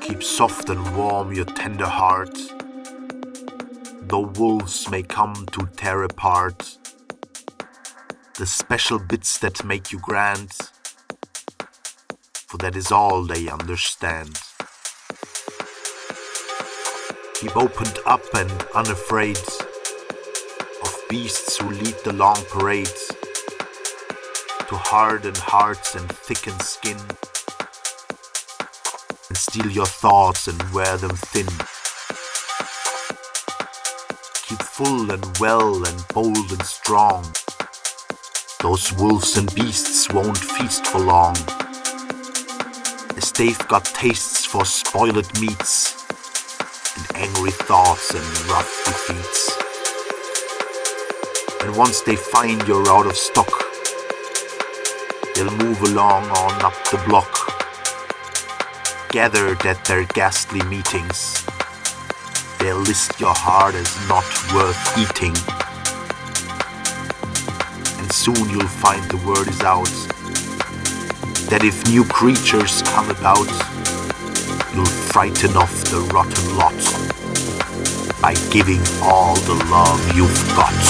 Keep soft and warm your tender heart, though wolves may come to tear apart the special bits that make you grand, for that is all they understand. Keep opened up and unafraid of beasts who lead the long parade to harden hearts and thicken skin and steal your thoughts and wear them thin. Full and well and bold and strong. Those wolves and beasts won't feast for long, as they've got tastes for spoiled meats and angry thoughts and rough defeats. And once they find you're out of stock, they'll move along on up the block gathered at their ghastly meetings. They'll list your heart as not worth eating. And soon you'll find the word is out that if new creatures come about, you'll frighten off the rotten lot by giving all the love you've got.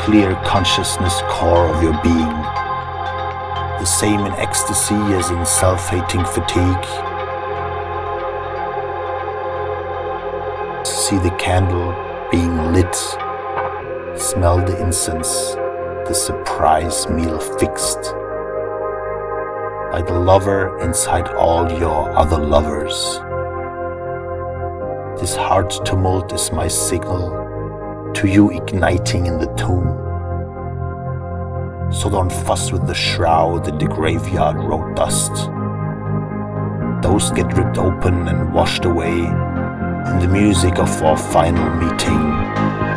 Clear consciousness core of your being, the same in ecstasy as in self hating fatigue. See the candle being lit, smell the incense, the surprise meal fixed. By the lover inside all your other lovers. This heart tumult is my signal to you igniting in the tomb. So don't fuss with the shroud and the graveyard road dust. Those get ripped open and washed away in the music of our final meeting.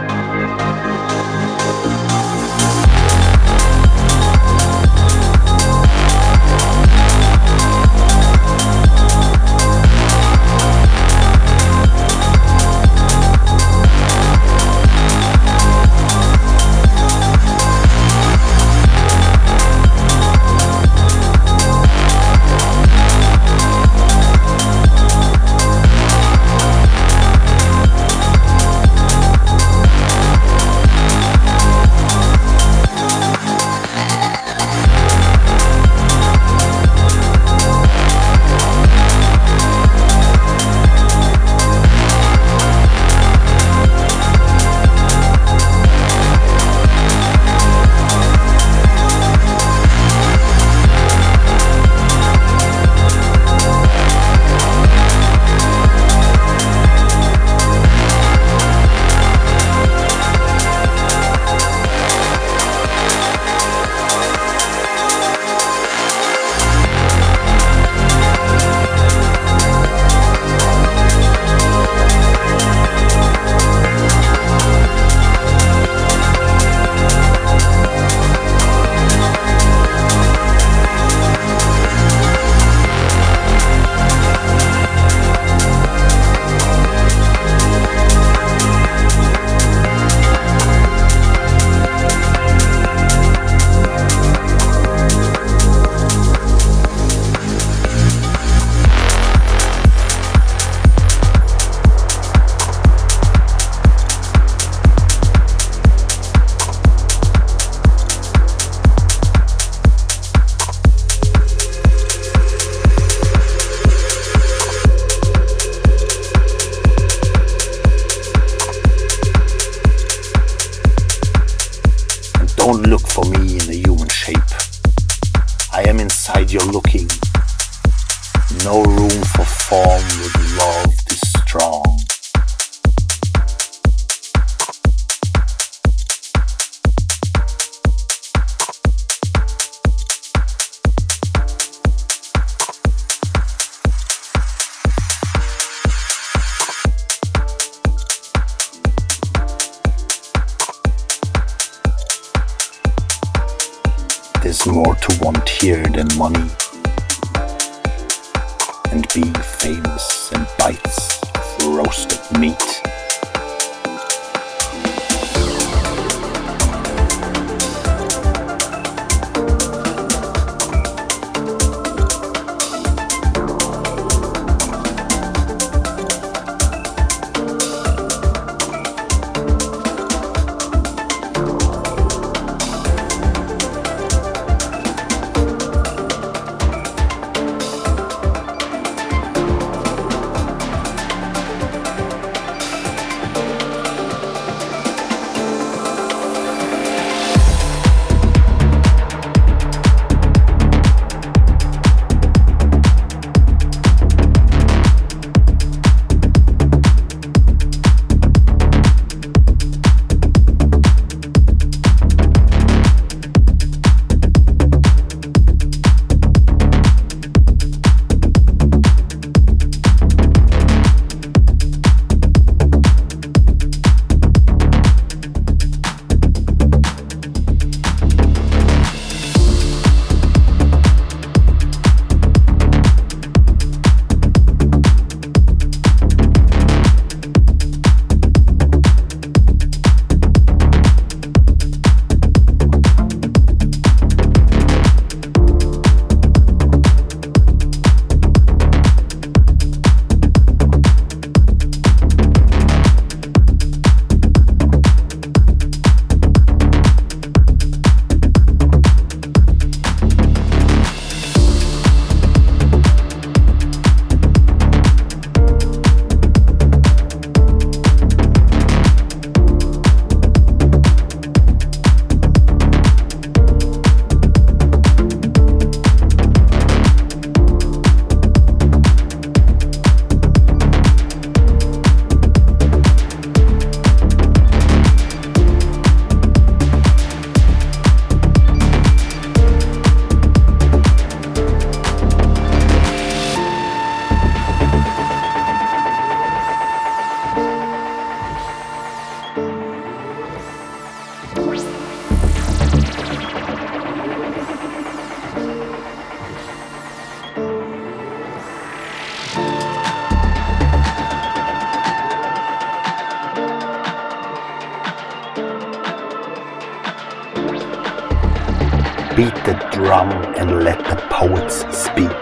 Drum and let the poets speak.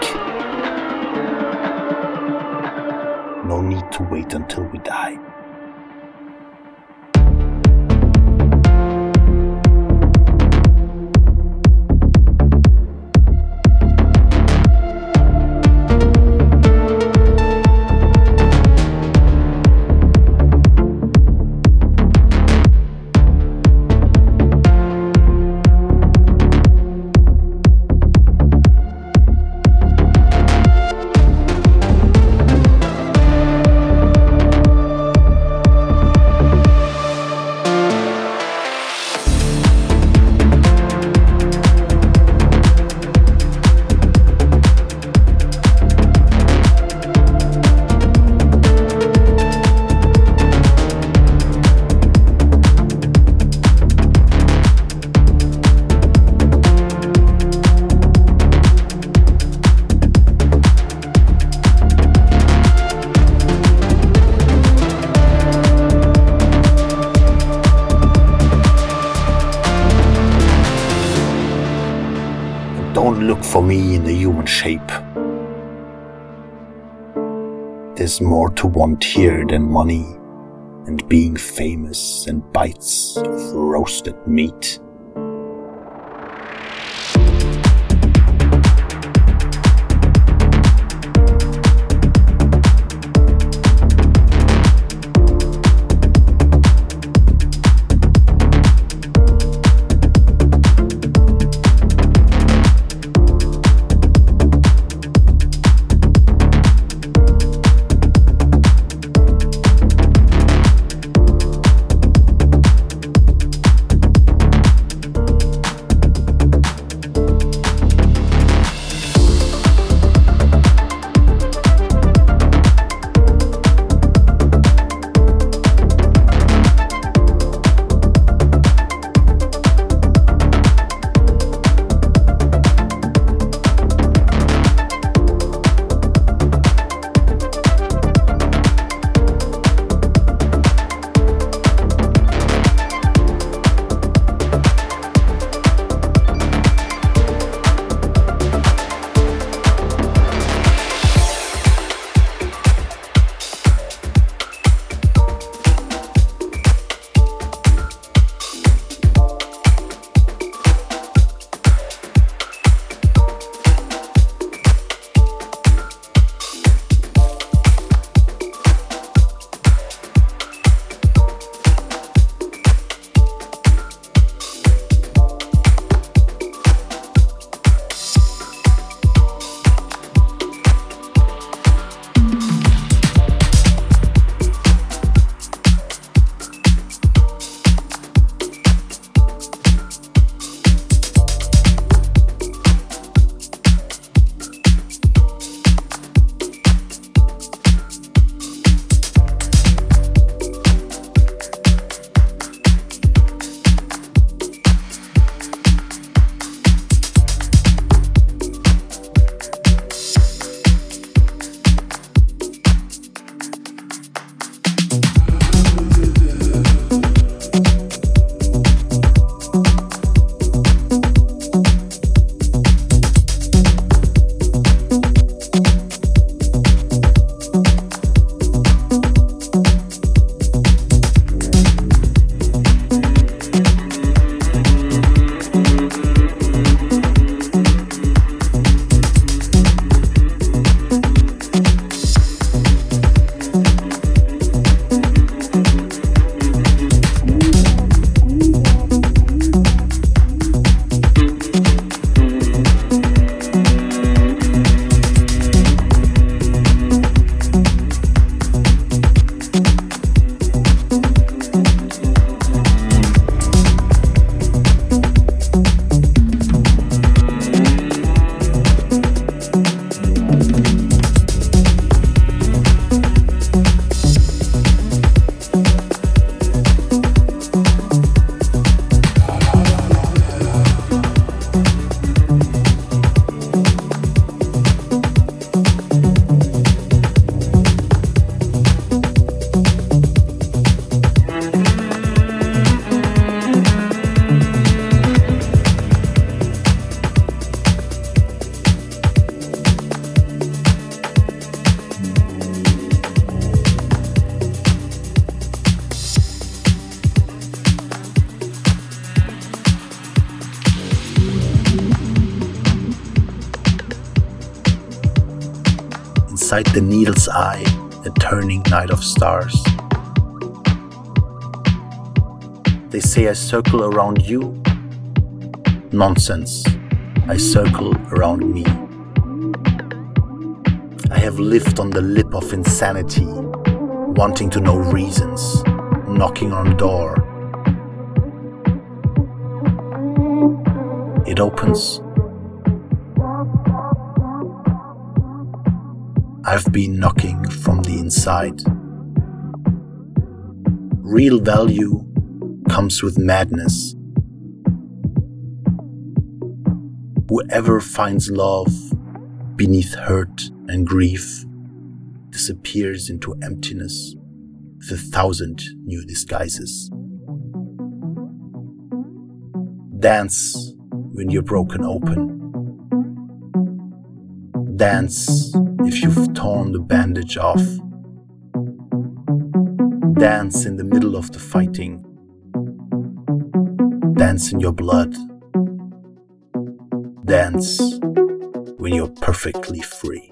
No need to wait until we die. More to want here than money and being famous and bites of roasted meat. Inside the needle's eye, a turning night of stars. They say I circle around you. Nonsense. I circle around me. I have lived on the lip of insanity, wanting to know reasons, knocking on door. It opens. I've been knocking from the inside. Real value comes with madness. Whoever finds love beneath hurt and grief disappears into emptiness with a thousand new disguises. Dance when you're broken open. Dance if you've torn the bandage off. Dance in the middle of the fighting. Dance in your blood. Dance when you're perfectly free.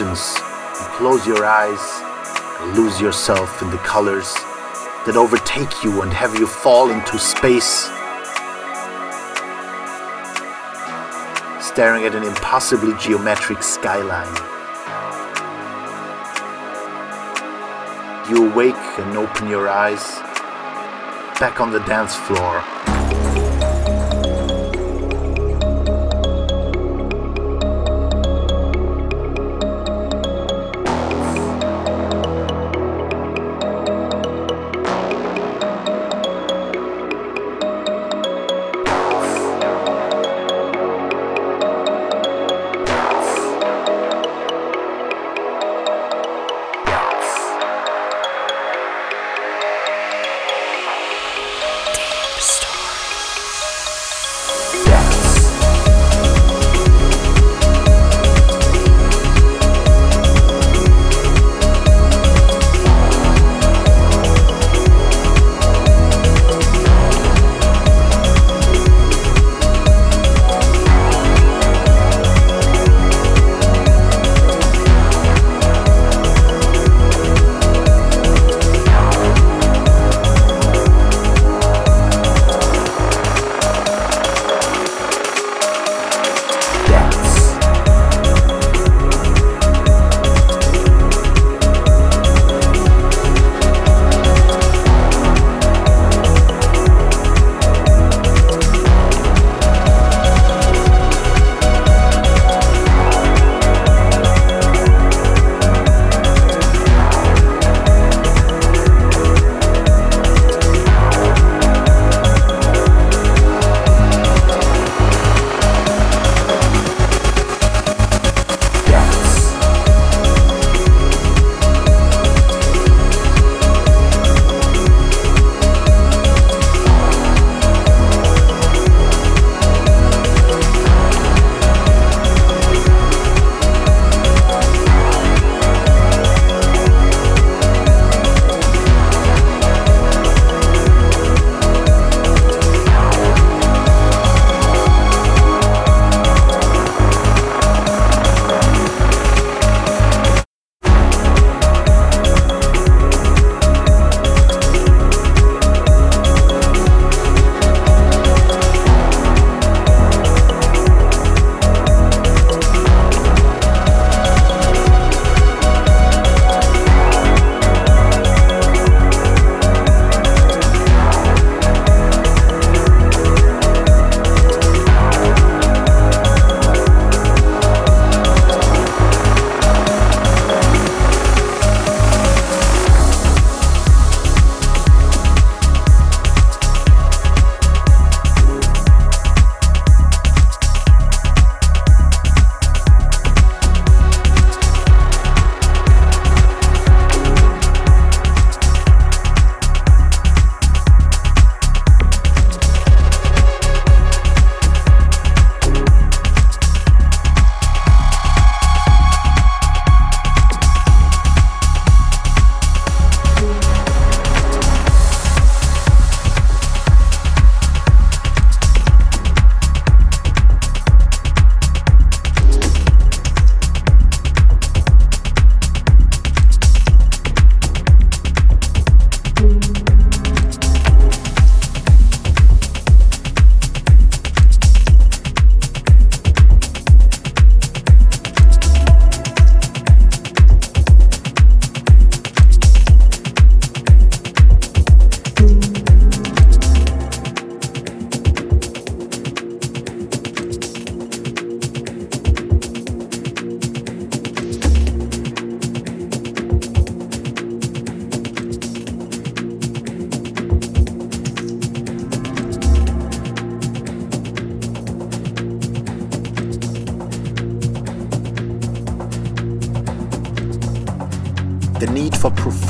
emotions and close your eyes and lose yourself in the colors that overtake you and have you fall into space. Staring at an impossibly geometric skyline. You awake and open your eyes back on the dance floor.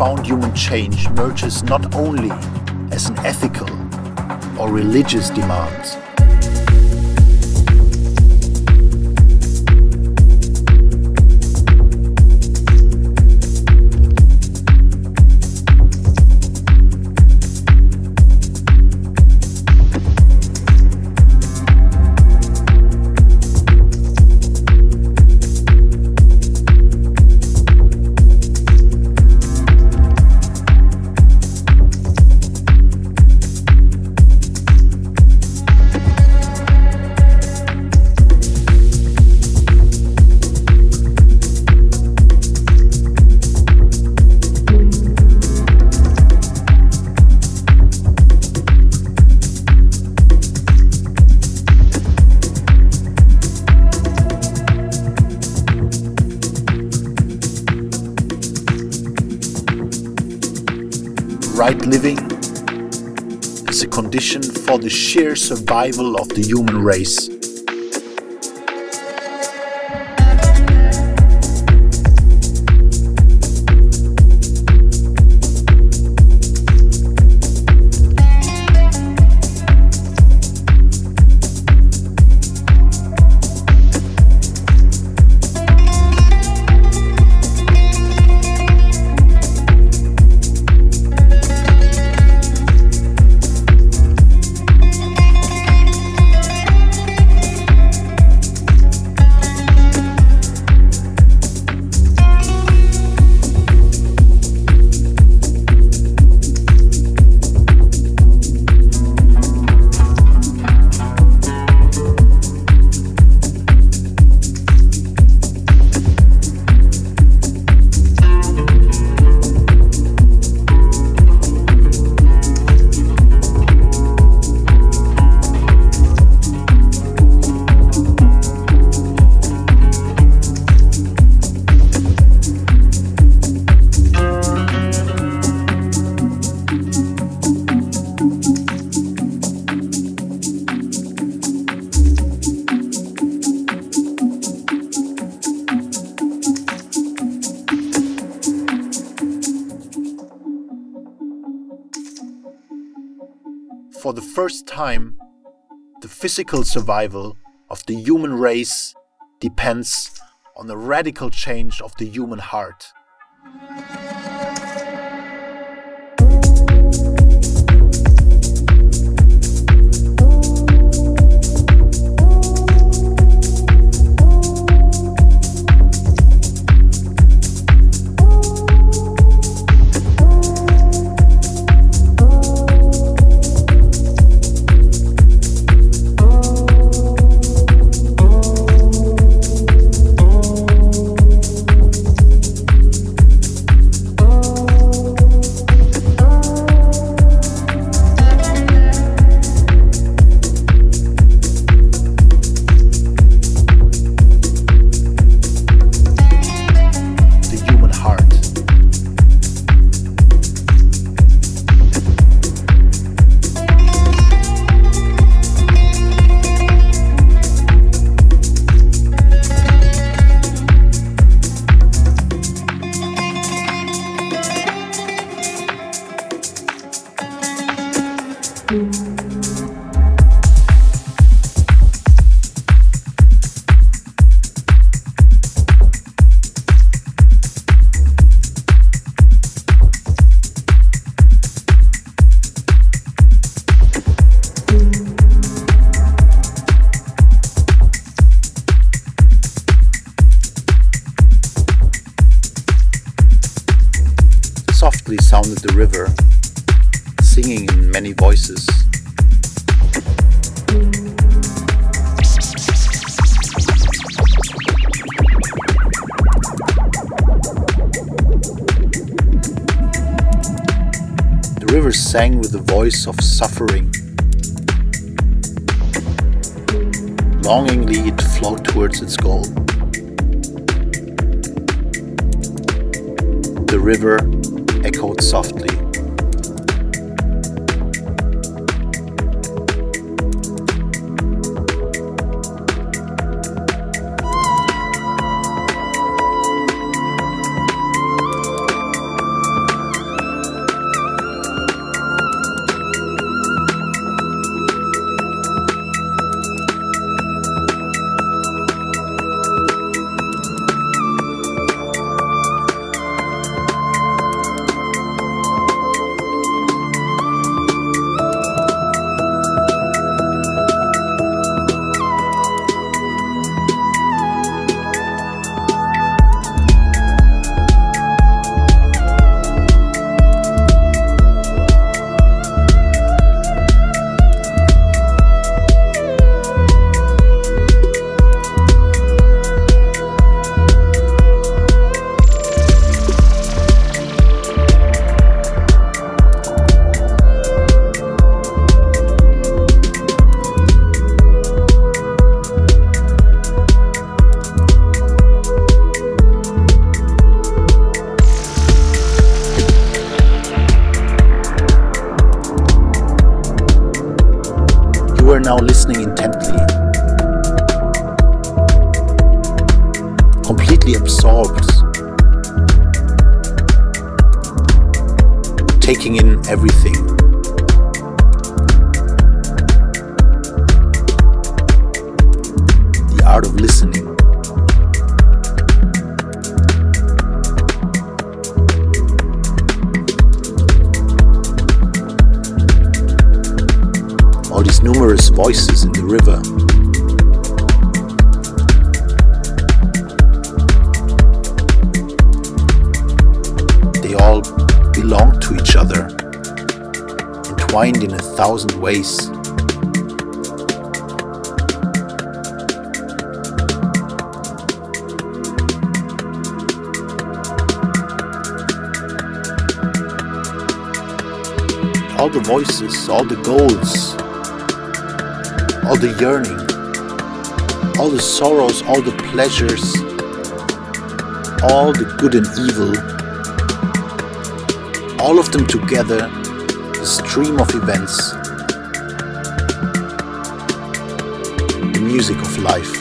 Profound human change emerges not only as an ethical or religious demand, survival of the human race. Physical survival of the human race depends on the radical change of the human heart. All the voices, all the goals, all the yearning, all the sorrows, all the pleasures, all the good and evil all of them together, the stream of events, the music of life.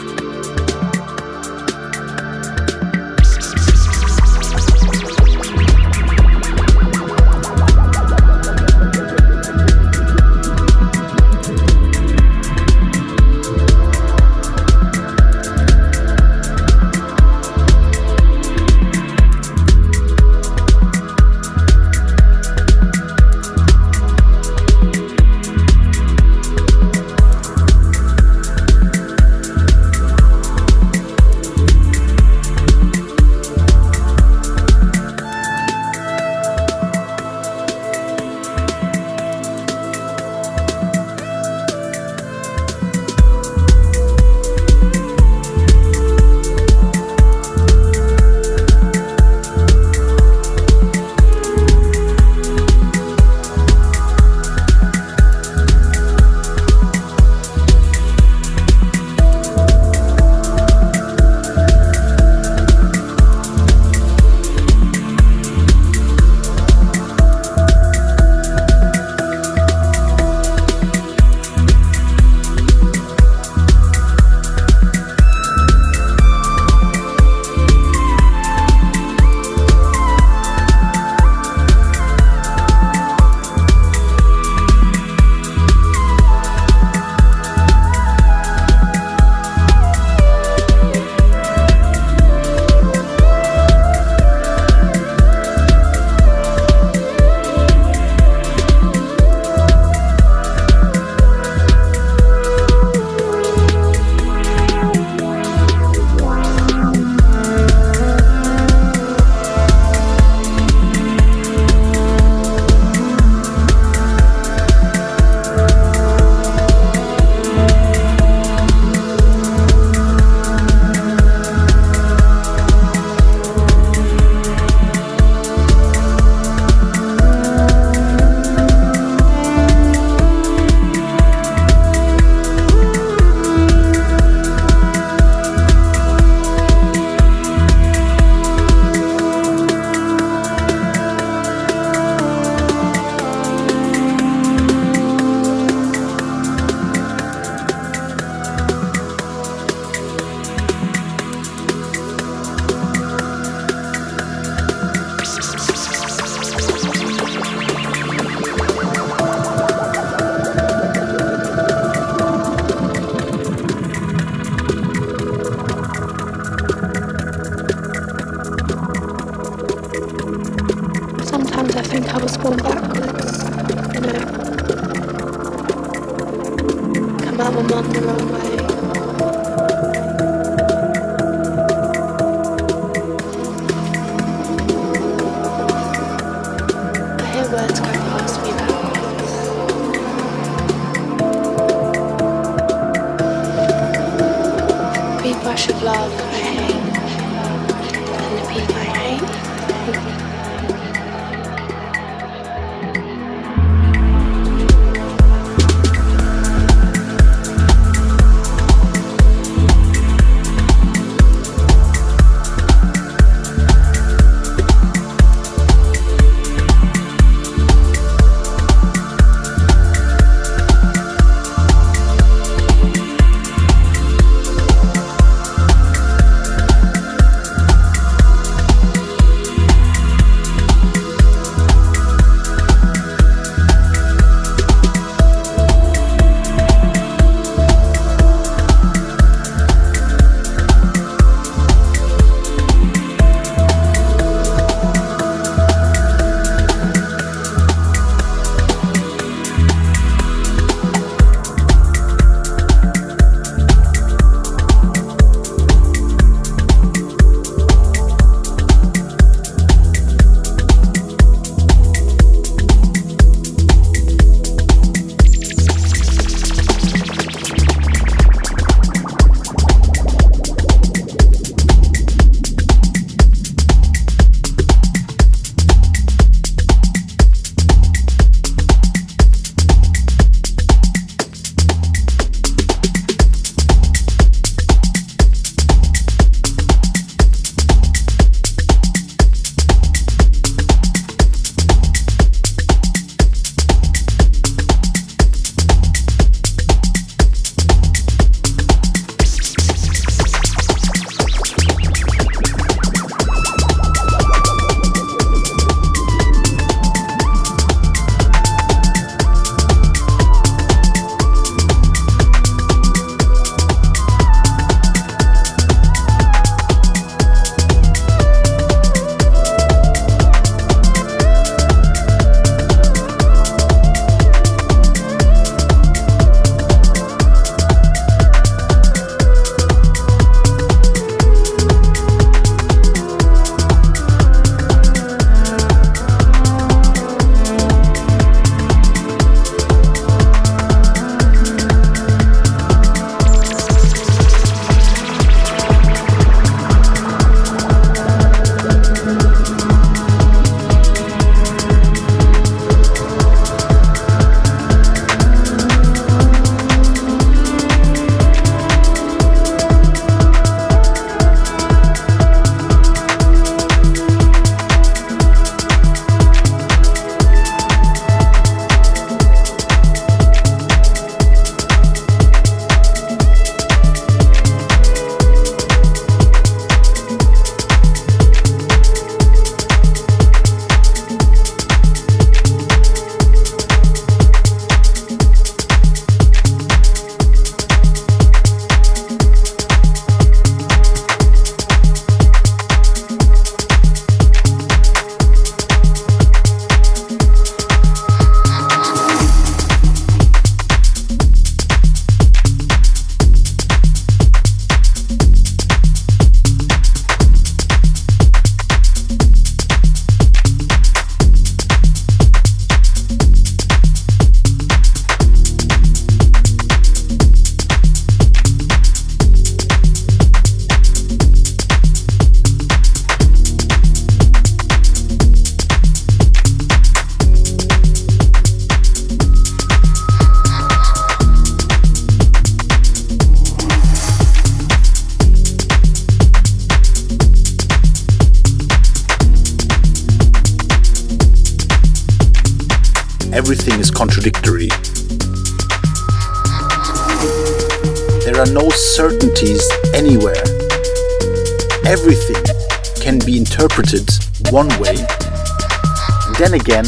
Then again,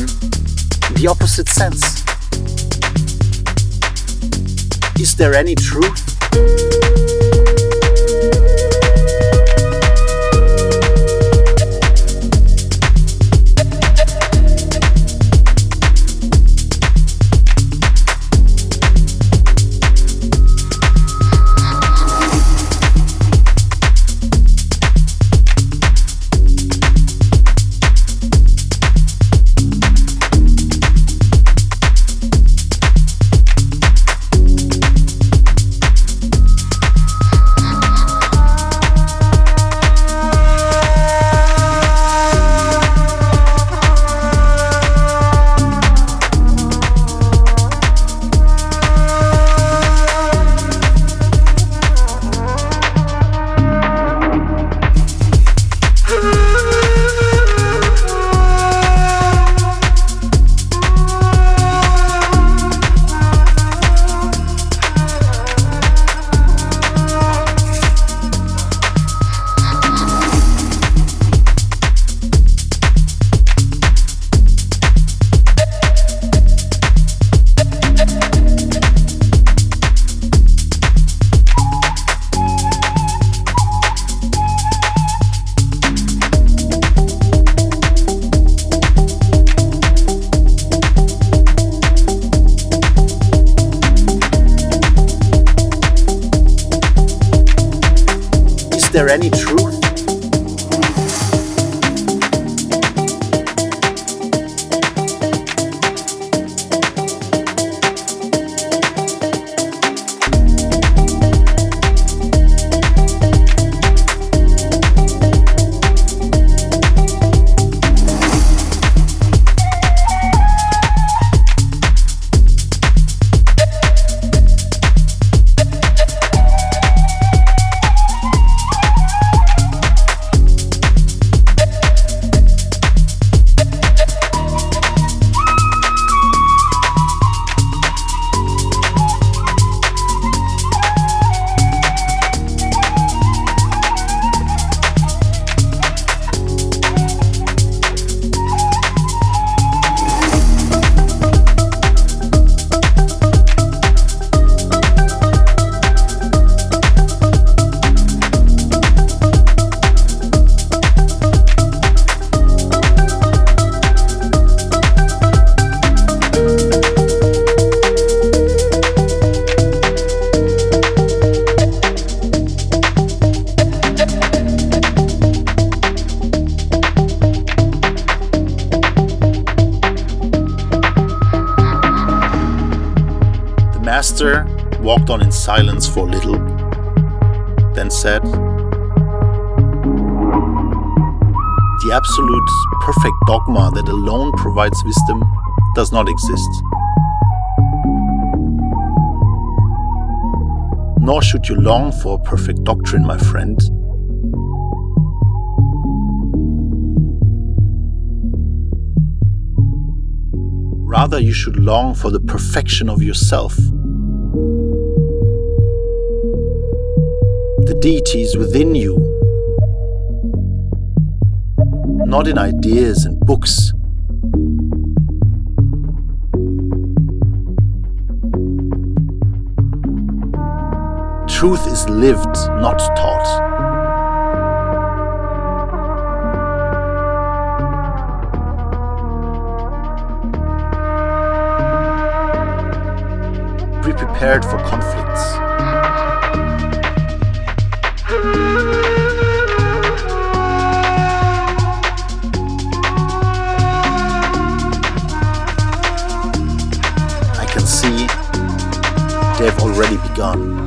the opposite sense. Is there any truth? There any does not exist. Nor should you long for a perfect doctrine, my friend. Rather, you should long for the perfection of yourself. The deity is within you, not in ideas and books. Truth is lived, not taught. Be prepared for conflicts. I can see they've already begun.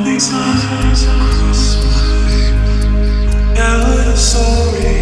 Christmas. Yeah, sorry.